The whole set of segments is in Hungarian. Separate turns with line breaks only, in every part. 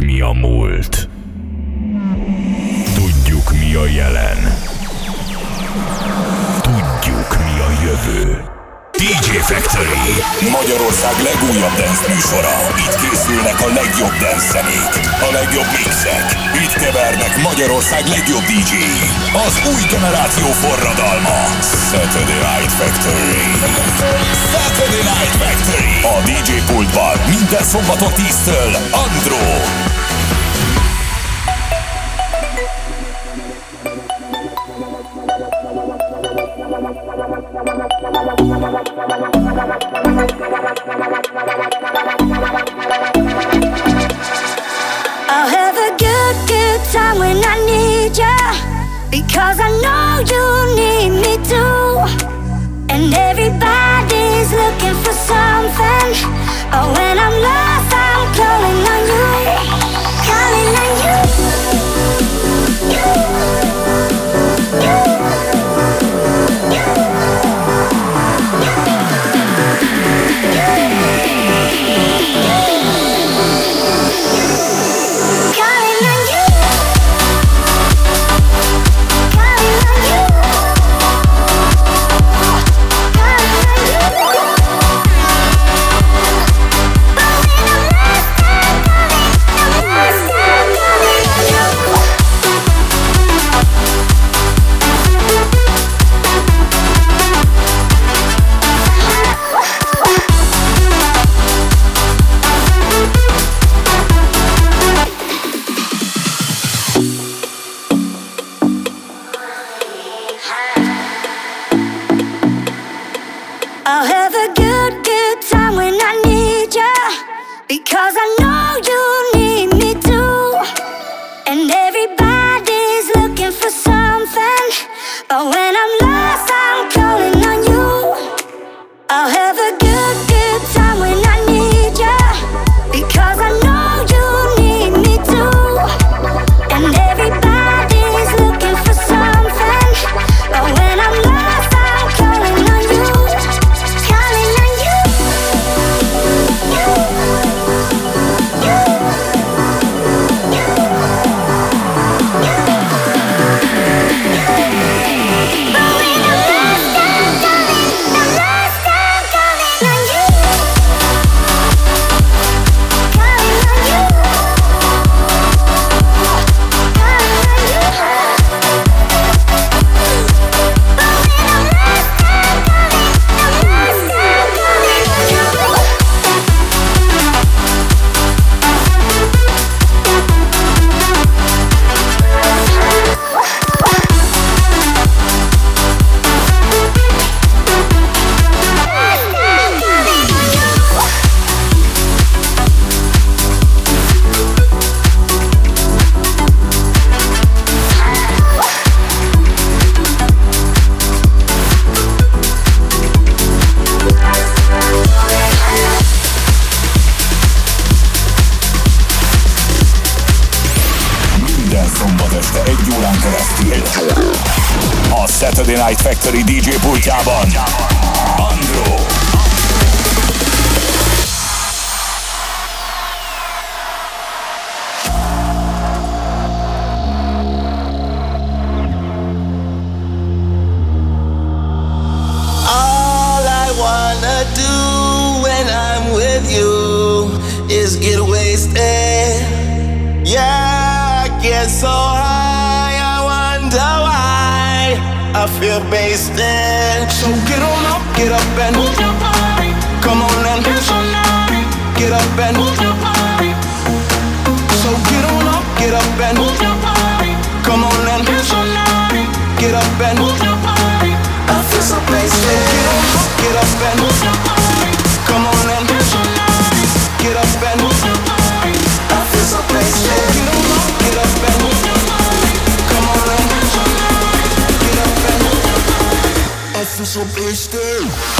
mi a múlt. Tudjuk mi a jelen. Tudjuk mi a jövő. DJ Factory Magyarország legújabb dance műsora. Itt készülnek a legjobb dance zenék, a legjobb mixek. Itt kevernek Magyarország legjobb dj Az új generáció forradalma. Saturday Night Factory. Saturday Night Factory. A DJ pultban minden szombaton 10-től Andro.
I know
Uh, I'll help wasted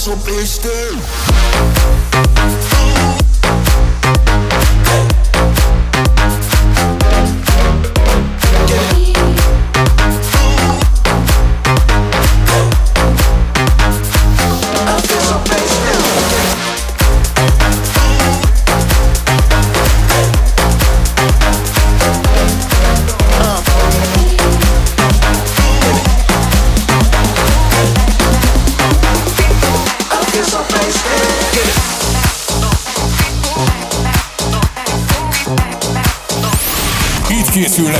so bitch,
dude.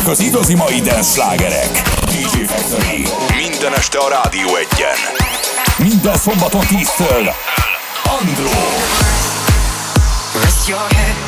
Jöjjenek az igazi mai dance slágerek. DJ Factory.
Minden este a Rádió egyen.
Minden szombaton 10-től. Andró.
Rest your head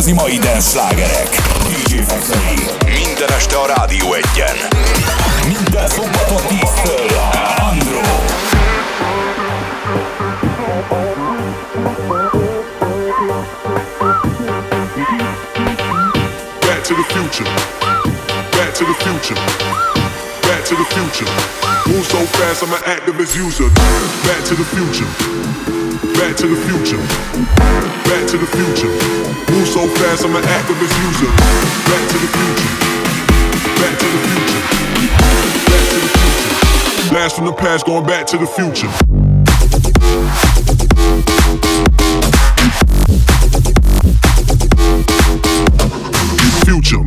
igazi mai danslágerek. DJ Factory.
Minden este a Rádió egyen.
Minden szombaton 10-től. Andro.
Back to the future. Back to the future. Back to the future. Move so fast, I'm an activist user. Back to the future. Back to the future. Back to the future. Move so fast, I'm an activist user. Back to the future. Back to the future. Back to the future. Blast from the past, going back to the future. Future.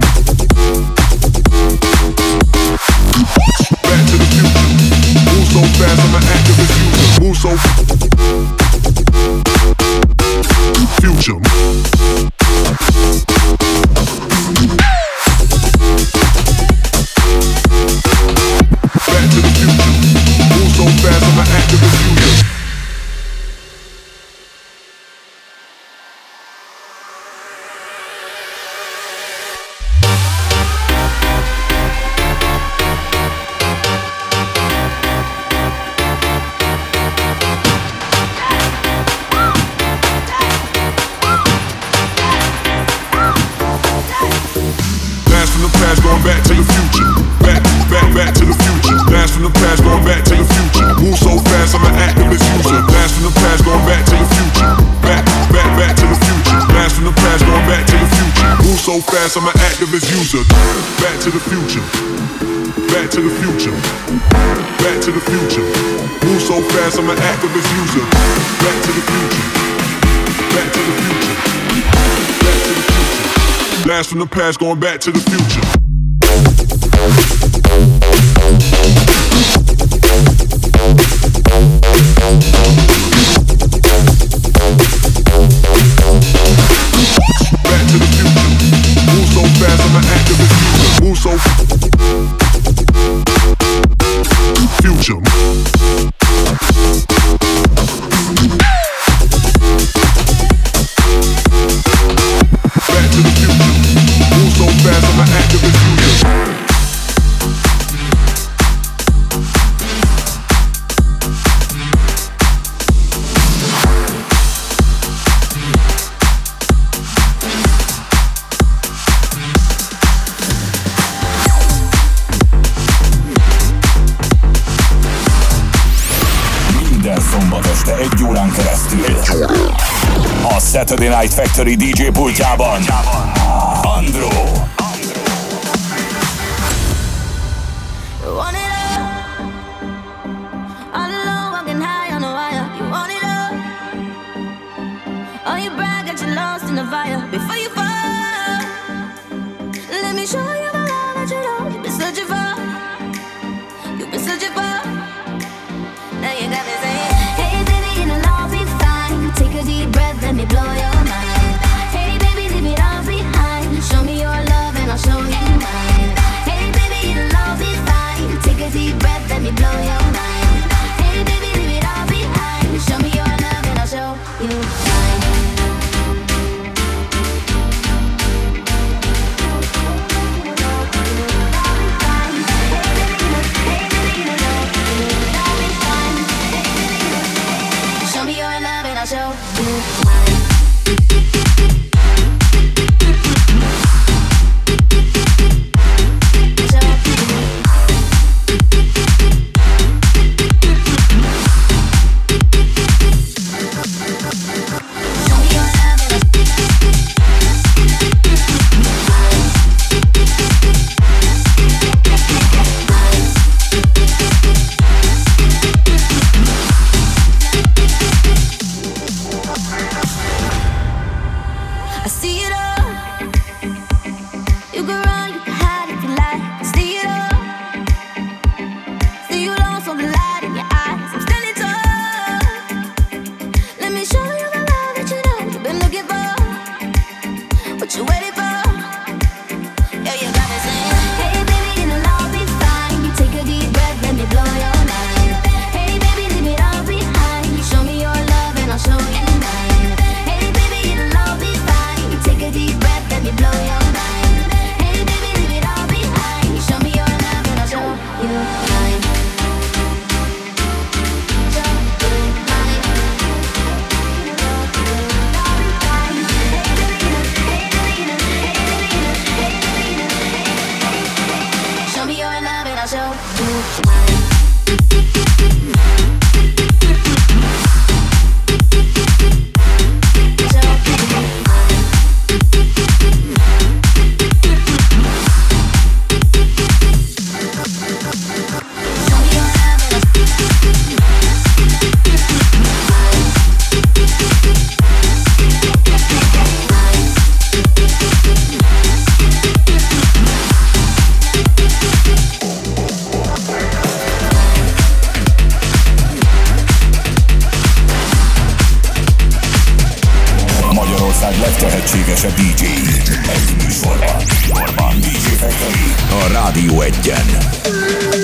Back to the future. Move so fast, I'm an activist user. Move so. past going back to the future.
Night Factory DJ pultjában.
a Rádió Egyen.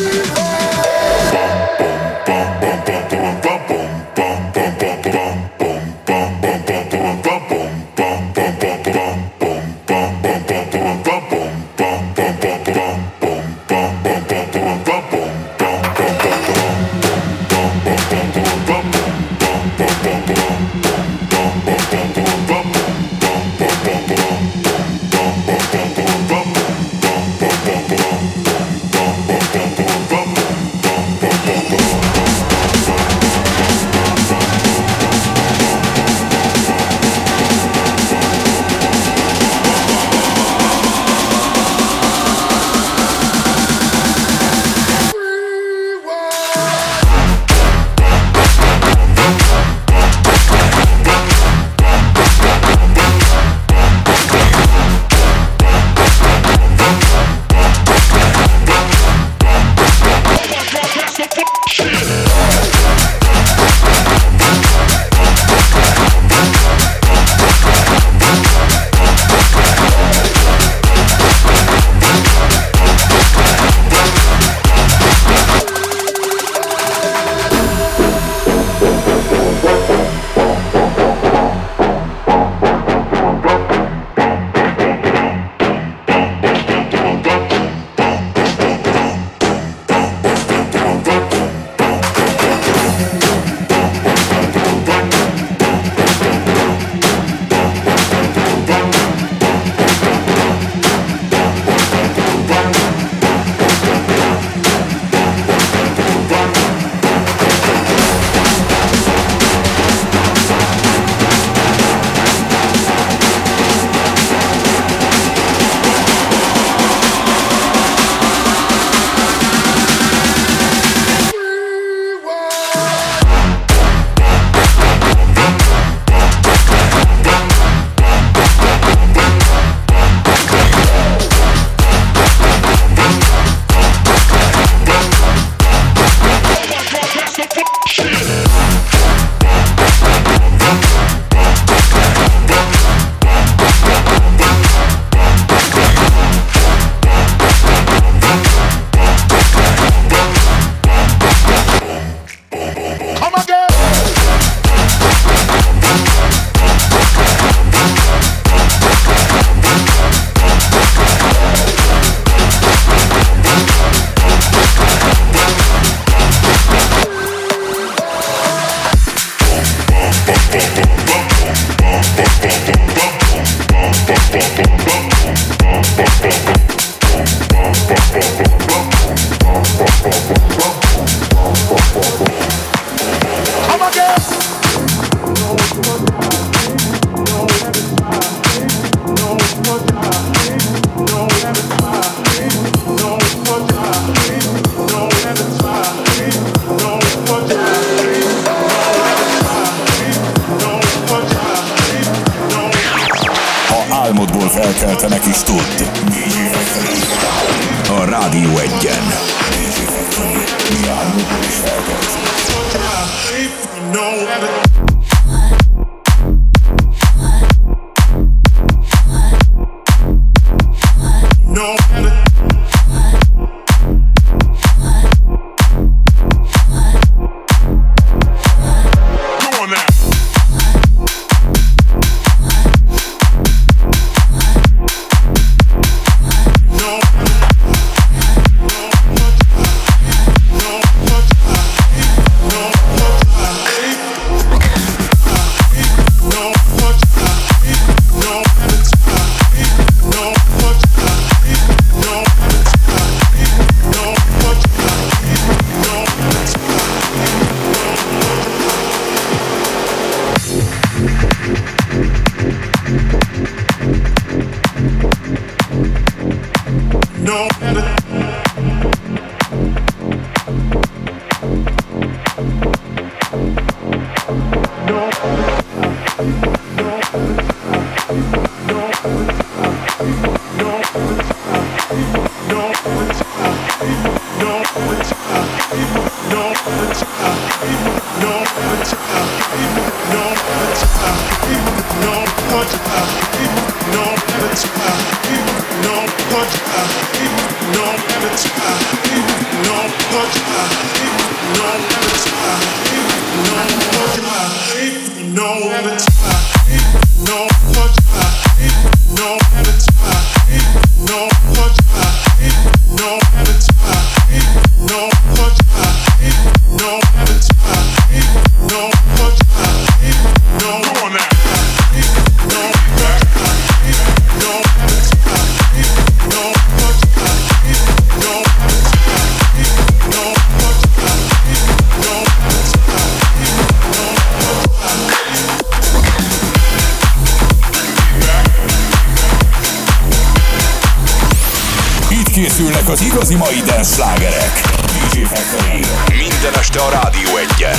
készülnek
az igazi mai dance slágerek. DJ
Factory. Minden este a Rádió egyen.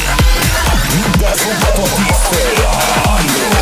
Minden szombaton 10 Andró.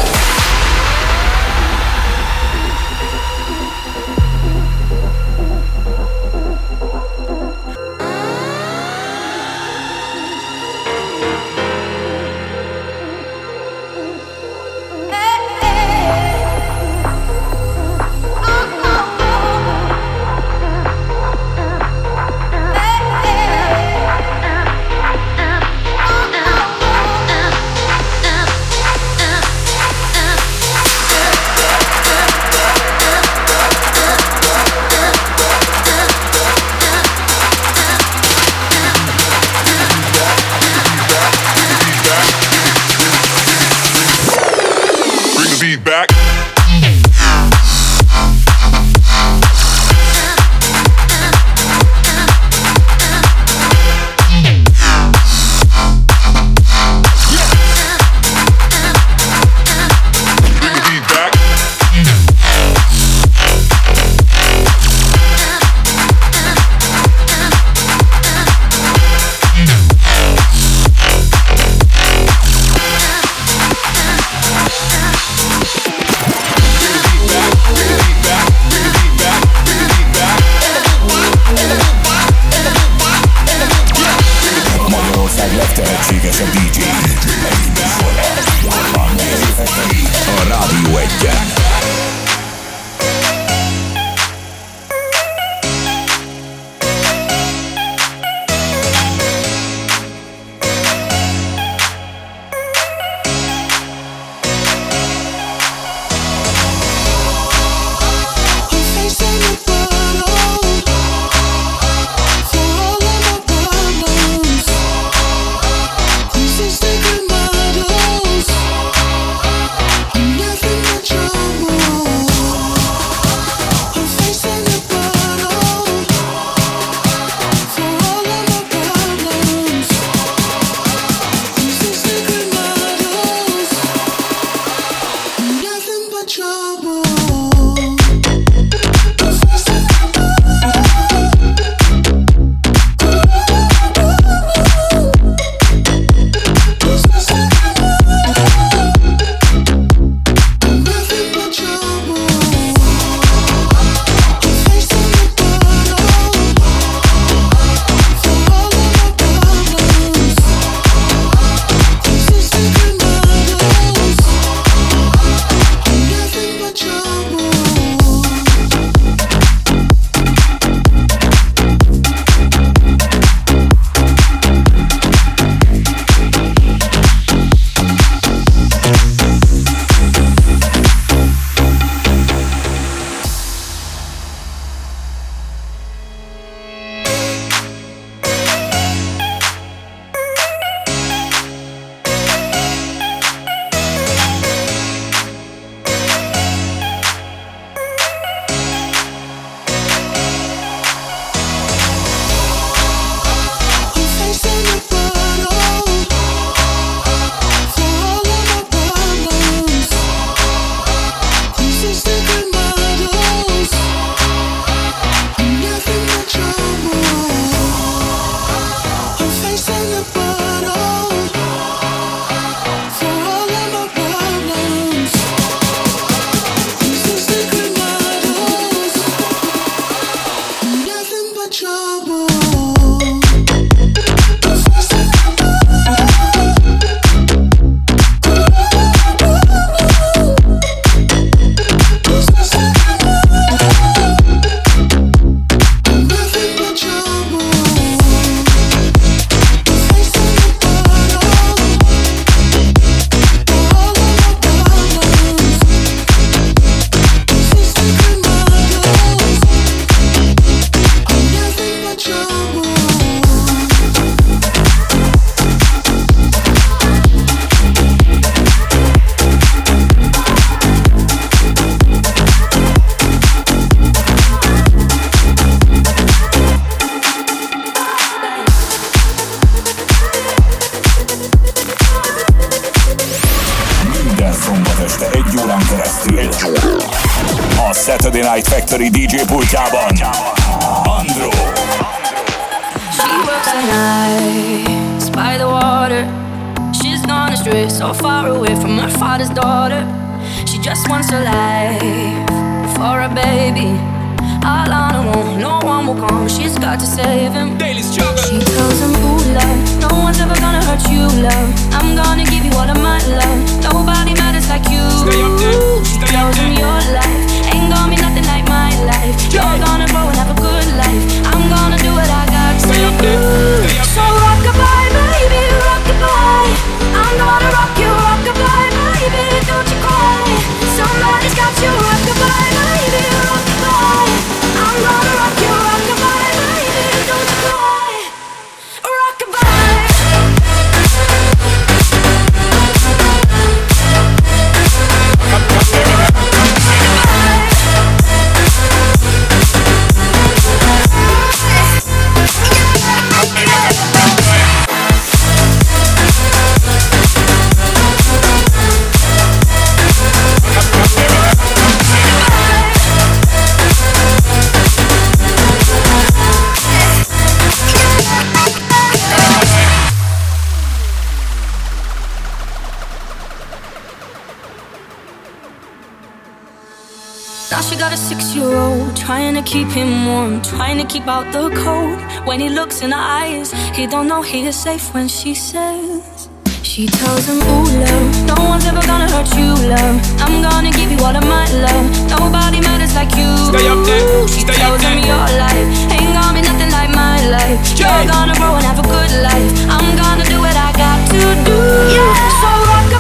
about the cold when he looks in her eyes. He don't know he is safe when she says. She tells him, Ooh, love, no one's ever gonna hurt you, love. I'm gonna give you all of my love. Nobody matters like you.
Stay up there.
She
Stay
tells up
there.
him, Your life ain't gonna be nothing like my life. Jay. You're gonna grow and have a good life. I'm gonna do what I got to do. Yeah. So rock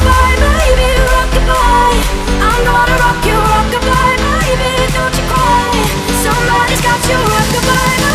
baby, rock I'm gonna rock. you a
goodbye.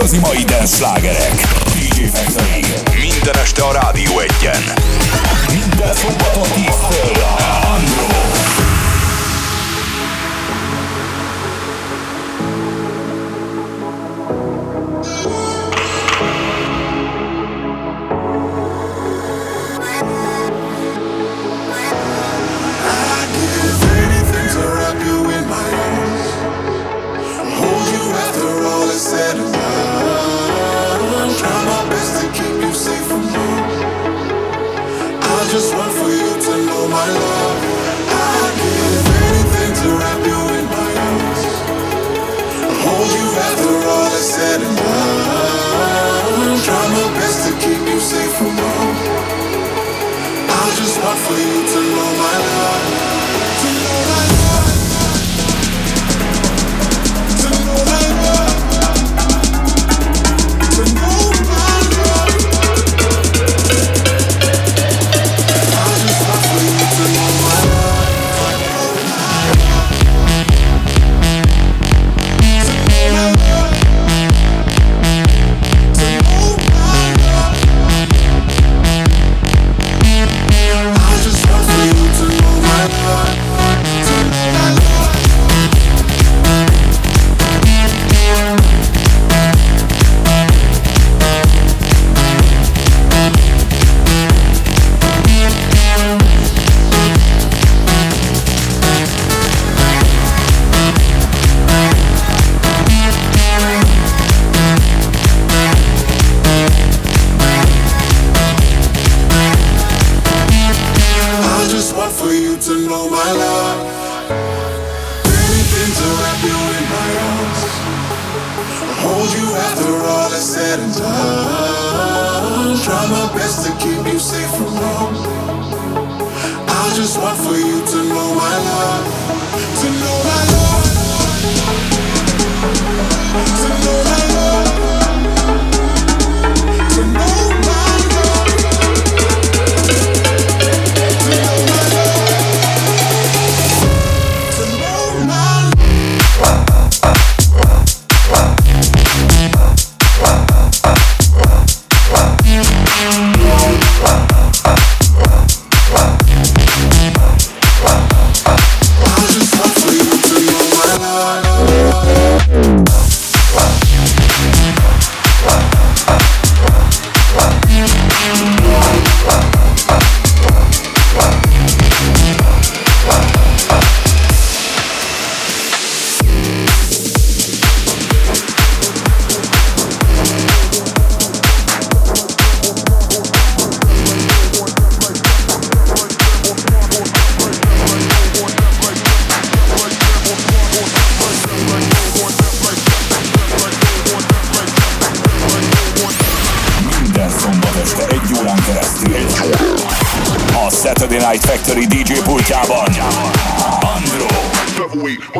Igazi mai dance slágerek. DJ Factory.
Minden este a Rádió egyen. Minden szombaton 10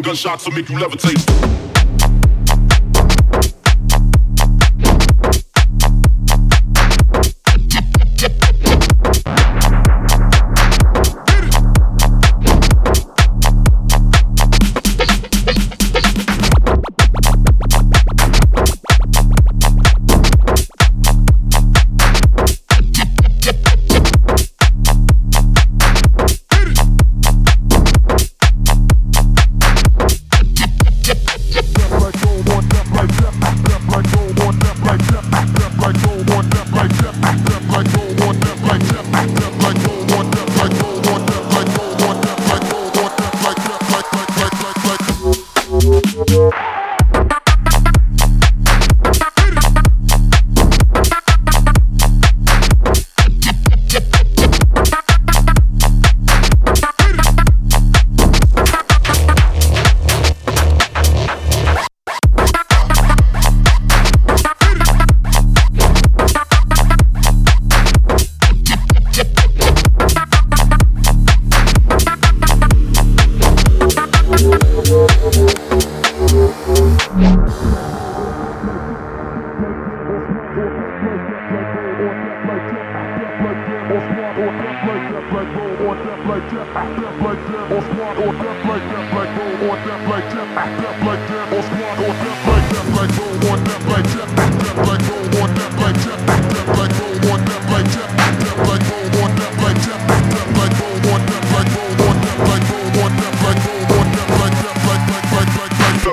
gunshots will make you levitate.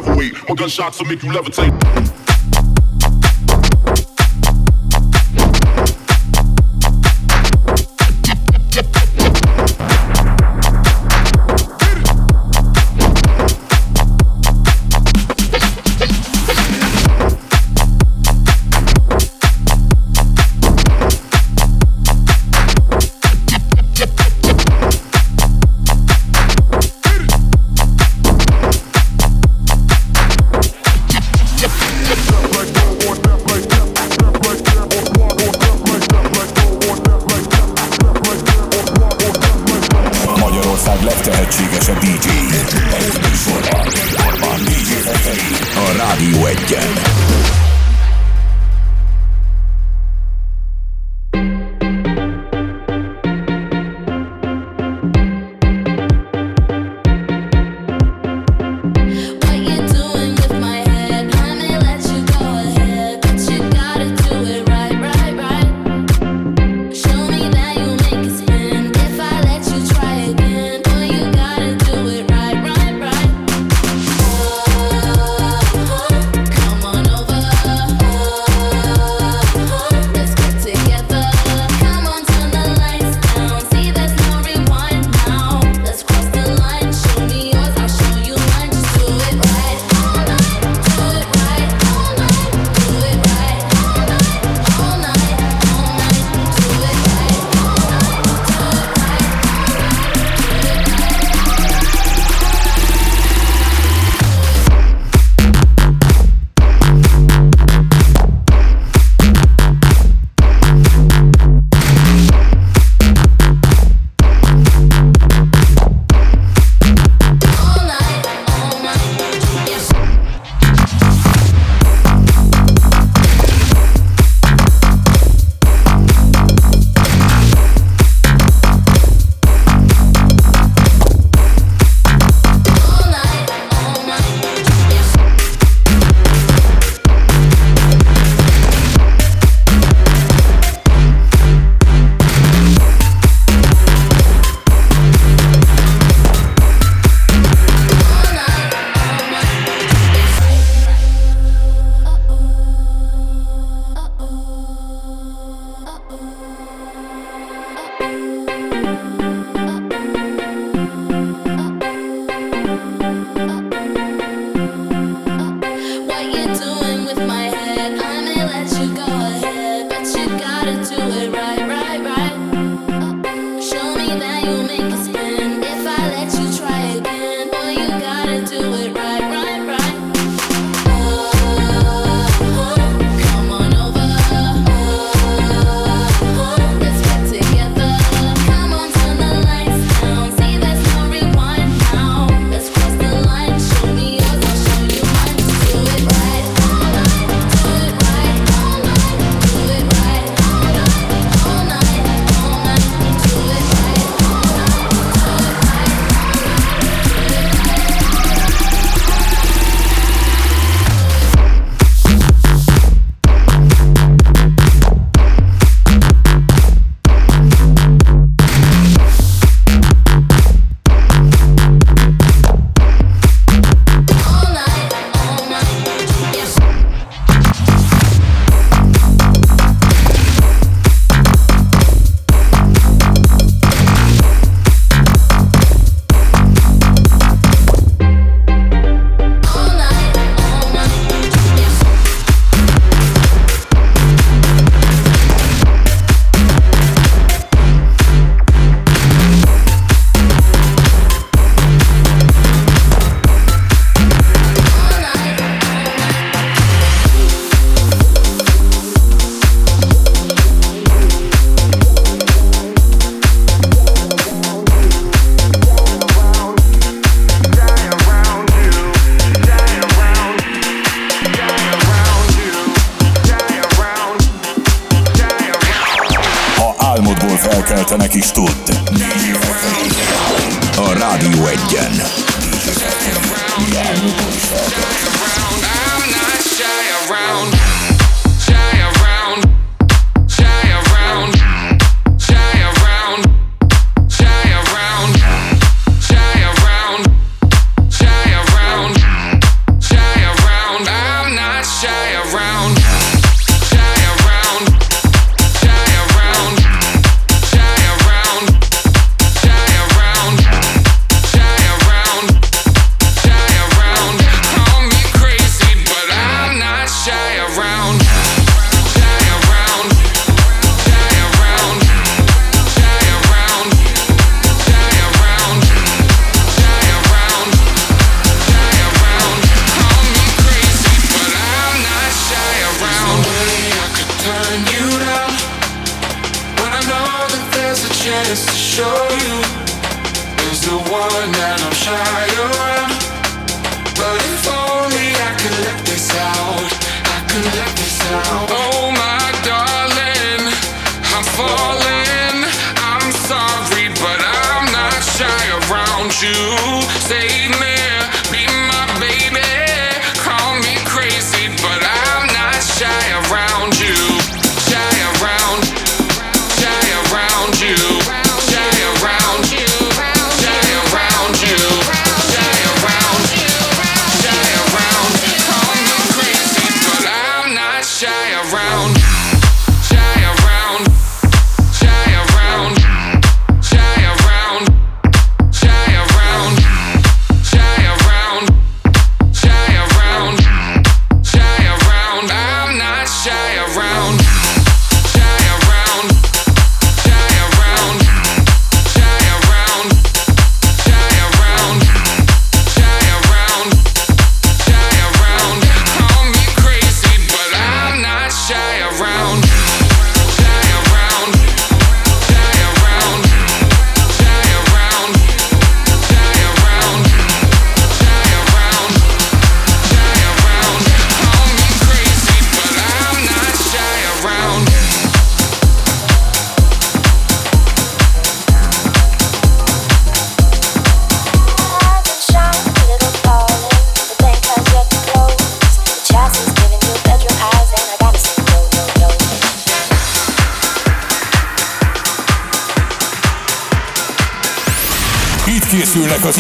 My gunshots will make you levitate. chance to show you is the one that I'm shy around. But if only I could let this out, I could let this out. Oh my darling, I'm falling. I'm sorry, but I'm not shy around you. Save me.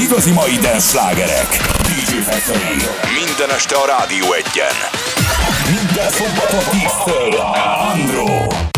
igazi mai danslágerek. DJ Factory. Minden este a Rádió egyen. Minden szombaton 10-től. Andro.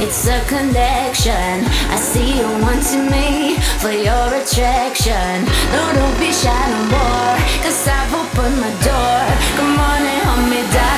it's a connection. I see you wanting
me for your
attraction. No,
don't be shy
no more,
cause I've opened my door. Come on and hold me down.